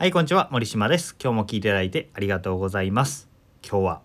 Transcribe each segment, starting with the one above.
はい、こんにちは。森島です。今日も聞いていただいてありがとうございます。今日は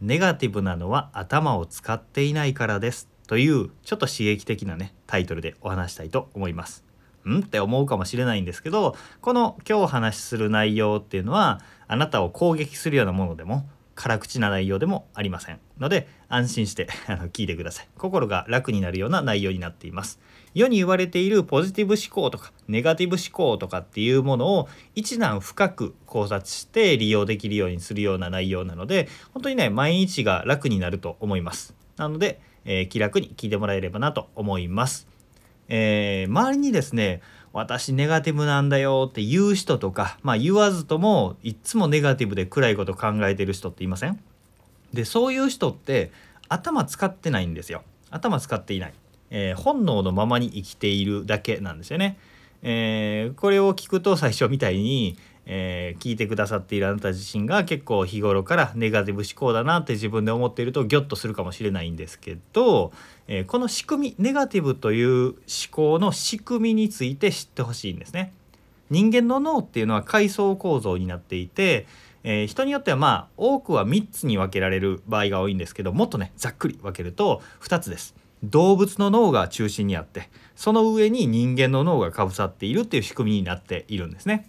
ネガティブなのは頭を使っていないからですというちょっと刺激的なねタイトルでお話したいと思います。ん？って思うかもしれないんですけど、この今日お話しする内容っていうのはあなたを攻撃するようなものでも辛口な内容でもありませんので安心してあの聞いてください心が楽になるような内容になっています世に言われているポジティブ思考とかネガティブ思考とかっていうものを一段深く考察して利用できるようにするような内容なので本当にね毎日が楽になると思います。なので、えー気楽に聞いてもらえればなと思います。えー周りにですね私ネガティブなんだよって言う人とか、まあ、言わずともいっつもネガティブで暗いこと考えてる人っていません？でそういう人って頭使ってないんですよ。頭使っていない、えー本能のままに生きているだけなんですよね、えーこれを聞くと最初みたいに、えー聞いてくださっているあなた自身が結構日頃からネガティブ思考だなって自分で思っているとギョッとするかもしれないんですけど、えーこの仕組みネガティブという思考の仕組みについて知ってほしいんですね。人間の脳っていうのは階層構造になっていて、えー人によってはまあ多くは3つに分けられる場合が多いんですけどもっとねざっくり分けると2つです。動物の脳が中心にあってその上に人間の脳がかぶさっているっていう仕組みになっているんですね。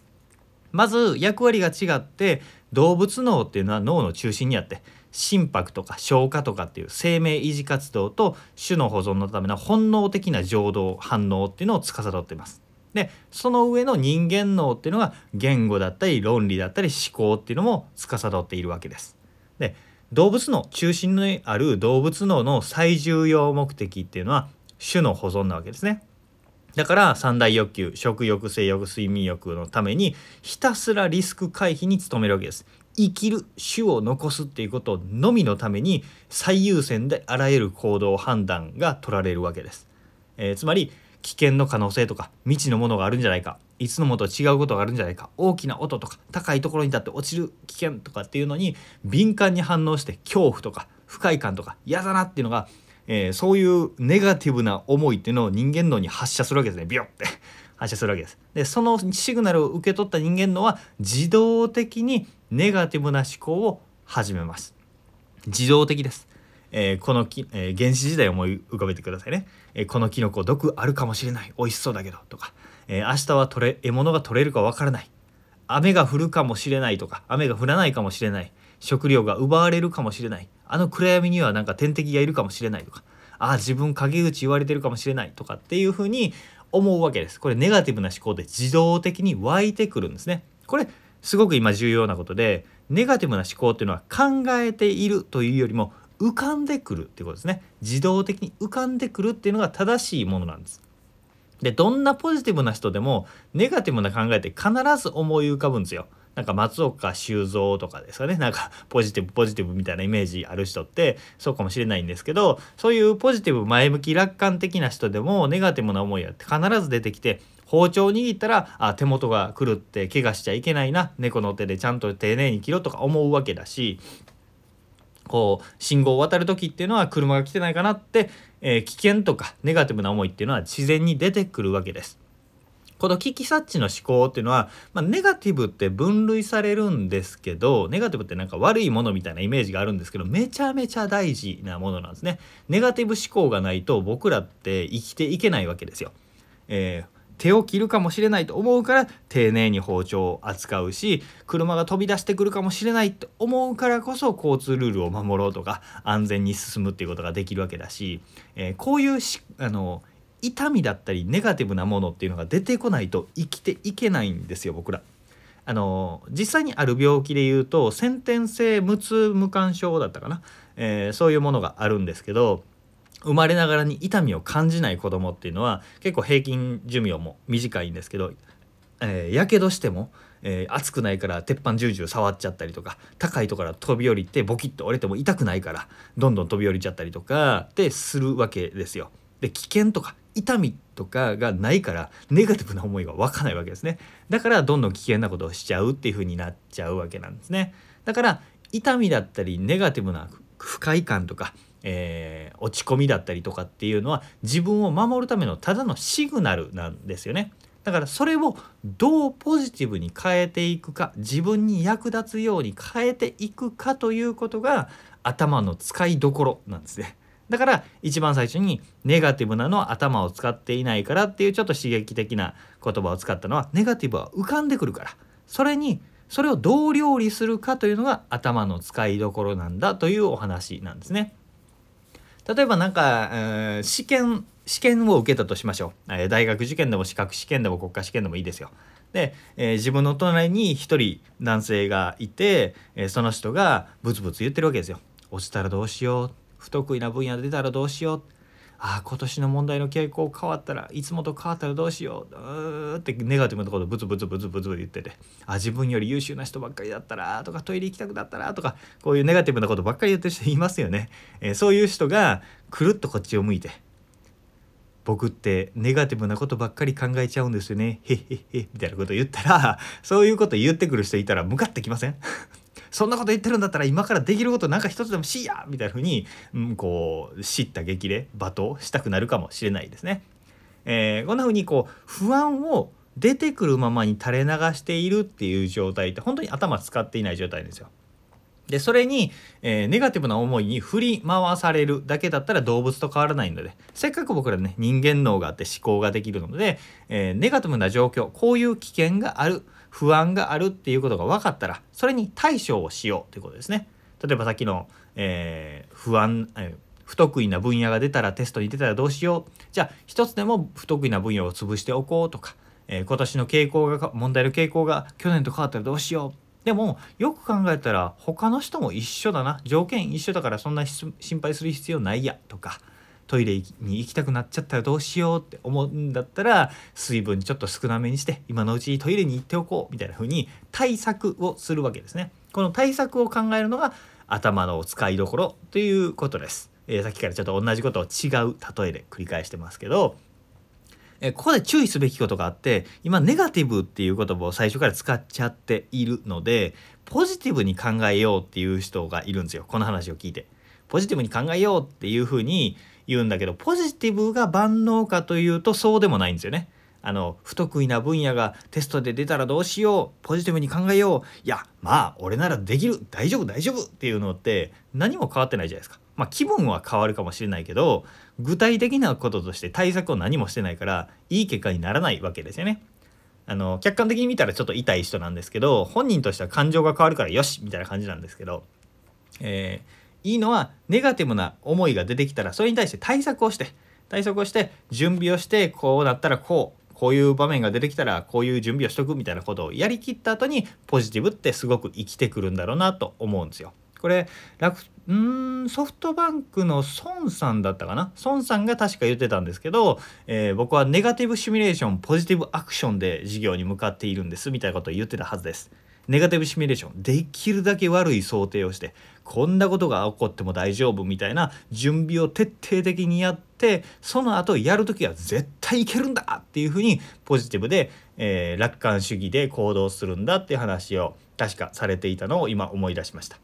まず役割が違って動物脳っていうのは脳の中心にあって心拍とか消化とかっていう生命維持活動と種の保存のための本能的な情動反応っていうのを司っています。でその上の人間脳っていうのが言語だったり論理だったり思考っていうのも司っているわけです。で動物の中心にある動物脳の最重要目的っていうのは種の保存なわけですね。だから三大欲求食欲性欲睡眠欲のためにひたすらリスク回避に努めるわけです。生きる種を残すっていうことのみのために最優先であらゆる行動判断が取られるわけです。えーつまり危険の可能性とか未知のものがあるんじゃないかいつのもと違うことがあるんじゃないか大きな音とか高いところに立って落ちる危険とかっていうのに敏感に反応して恐怖とか不快感とか嫌だなっていうのが、えーそういうネガティブな思いっていうのを人間脳に発射するわけですねビヨって発射するわけです。でそのシグナルを受け取った人間脳は自動的にネガティブな思考を始めます。自動的です。えーこのき、えー原始時代を思い浮かべてくださいね。えーこのキノコ毒あるかもしれない美味しそうだけどとか、えー明日は取れ獲物が取れるかわからない雨が降るかもしれないとか雨が降らないかもしれない食料が奪われるかもしれないあの暗闇にはなんか天敵がいるかもしれないとかああ自分陰口言われてるかもしれないとかっていうふうに思うわけです。これネガティブな思考で自動的に湧いてくるんですね。これすごく今重要なことでネガティブな思考っていうのは考えているというよりも浮かんでくるっていうことですね。自動的に浮かんでくるっていうのが正しいものなんです。でどんなポジティブな人でもネガティブな考えって必ず思い浮かぶんですよ。なんか松岡修造とかですかねなんかポジティブポジティブみたいなイメージある人ってそうかもしれないんですけどそういうポジティブ前向き楽観的な人でもネガティブな思いは必ず出てきて包丁握ったらあ手元が狂って怪我しちゃいけないな猫の手でちゃんと丁寧に切ろうとか思うわけだしこう信号を渡る時っていうのは車が来てないかなって、えー危険とかネガティブな思いっていうのは自然に出てくるわけです。この危機察知の思考っていうのは、まあ、ネガティブって分類されるんですけどネガティブってなんか悪いものみたいなイメージがあるんですけどめちゃめちゃ大事なものなんですね。ネガティブ思考がないと僕らって生きていけないわけですよ。えー手を切るかもしれないと思うから丁寧に包丁を扱うし車が飛び出してくるかもしれないと思うからこそ交通ルールを守ろうとか安全に進むっていうことができるわけだし、えーこういうしあの痛みだったりネガティブなものっていうのが出てこないと生きていけないんですよ僕ら。あの実際にある病気で言うと先天性無痛無感症だったかな、えーそういうものがあるんですけど生まれながらに痛みを感じない子供っていうのは結構平均寿命も短いんですけど、やけどしても、えー熱くないから鉄板ジュージュー触っちゃったりとか高いところから飛び降りてボキッと折れても痛くないからどんどん飛び降りちゃったりとかってするわけですよ。で危険とか痛みとかがないからネガティブな思いが湧かないわけですね。だからどんどん危険なことをしちゃうっていう風になっちゃうわけなんですね。だから痛みだったりネガティブな不快感とか、えー落ち込みだったりとかっていうのは自分を守るためのただのシグナルなんですよね。だからそれをどうポジティブに変えていくか自分に役立つように変えていくかということが頭の使いどころなんですね。だから一番最初にネガティブなのは頭を使っていないからっていうちょっと刺激的な言葉を使ったのはネガティブは浮かんでくるからそれにそれをどう料理するかというのが頭の使いどころなんだというお話なんですね。例えばなんか、えー、試験試験を受けたとしましょう、えー、大学受験でも資格試験でも国家試験でもいいですよ。で、えー、自分の隣に一人男性がいて、えその人がブツブツ言ってるわけですよ。落ちたらどうしよう不得意な分野出たらどうしようあ今年の問題の傾向変わったらいつもと変わったらどうしよう。うってネガティブなことブツブツブツブツブツ言ってて。あ自分より優秀な人ばっかりだったらとかトイレ行きたくなったらとかこういうネガティブなことばっかり言ってる人いますよね、えー、そういう人がくるっとこっちを向いて僕ってネガティブなことばっかり考えちゃうんですよね。へっへっへみたいなこと言ったらそういうこと言ってくる人いたら向かってきません？そんなこと言ってるんだったら今からできることなんか一つでもしやみたいな風に、うん、こう知った激励罵倒したくなるかもしれないですね。えー、こんな風にこう不安を出てくるままに垂れ流しているっていう状態って本当に頭使っていない状態ですよ。でそれに、えー、ネガティブな思いに振り回されるだけだったら動物と変わらないのでせっかく僕らね人間脳があって思考ができるので、えー、ネガティブな状況こういう危険がある不安があるっていうことが分かったらそれに対処をしようということですね。例えばさっきの、えー、不安、えー、不得意な分野が出たらテストに出たらどうしよう。じゃあ一つでも不得意な分野を潰しておこうとか、えー、今年の傾向が問題の傾向が去年と変わったらどうしよう。でもよく考えたら他の人も一緒だな。条件一緒だからそんな心配する必要ないやとか。トイレに行きたくなっちゃったらどうしようって思うんだったら水分ちょっと少なめにして今のうちトイレに行っておこうみたいな風に対策をするわけですね。この対策を考えるのが頭の使いどころということです。えー、さっきからちょっと同じことを違う例えで繰り返してますけど、え、ここで注意すべきことがあって今ネガティブっていう言葉を最初から使っちゃっているのでポジティブに考えようっていう人がいるんですよこの話を聞いて。ポジティブに考えようっていうふうに言うんだけどポジティブが万能かというとそうでもないんですよね。あの不得意な分野がテストで出たらどうしようポジティブに考えよういやまあ俺ならできる大丈夫大丈夫っていうのって何も変わってないじゃないですか。まあ気分は変わるかもしれないけど具体的なこととして対策を何もしてないからいい結果にならないわけですよね。あの客観的に見たらちょっと痛い人なんですけど本人としては感情が変わるからよしみたいな感じなんですけど、えーいいのはネガティブな思いが出てきたらそれに対して対策をして対策をして準備をしてこうなったらこうこういう場面が出てきたらこういう準備をしとくみたいなことをやりきった後にポジティブってすごく生きてくるんだろうなと思うんですよ。これ楽うんソフトバンクの孫さんだったかな？孫さんが確か言ってたんですけど、えー、僕はネガティブシミュレーションポジティブアクションで事業に向かっているんですみたいなことを言ってたはずです。ネガティブシミュレーションできるだけ悪い想定をしてこんなことが起こっても大丈夫みたいな準備を徹底的にやってその後やる時は絶対いけるんだっていうふうにポジティブで、えー、楽観主義で行動するんだっていう話を確かされていたのを今思い出しました。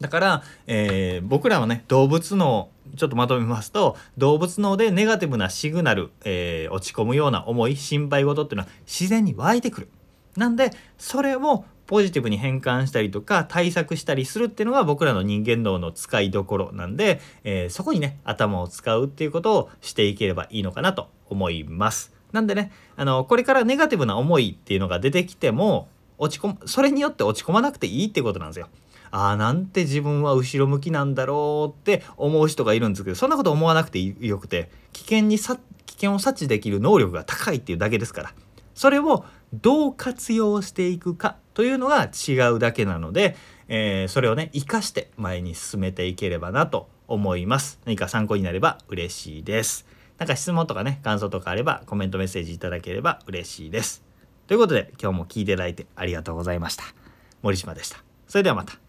だから、えー、僕らはね動物のちょっとまとめますと動物脳でネガティブなシグナル、えー、落ち込むような思い心配事っていうのは自然に湧いてくる。なんでそれをポジティブに変換したりとか対策したりするっていうのが僕らの人間脳の使いどころなんで、えー、そこにね頭を使うっていうことをしていければいいのかなと思います。なんでねあのこれからネガティブな思いっていうのが出てきても落ち込むそれによって落ち込まなくていいっていうことなんですよ。ああなんて自分は後ろ向きなんだろうって思う人がいるんですけどそんなこと思わなくてよくて危険にさ危険を察知できる能力が高いっていうだけですからそれをどう活用していくかというのが違うだけなので、えー、それをね生かして前に進めていければなと思います。何か参考になれば嬉しいです。なんか質問とかね感想とかあればコメントメッセージいただければ嬉しいです。ということで今日も聞いていただいてありがとうございました。森島でした。それではまた。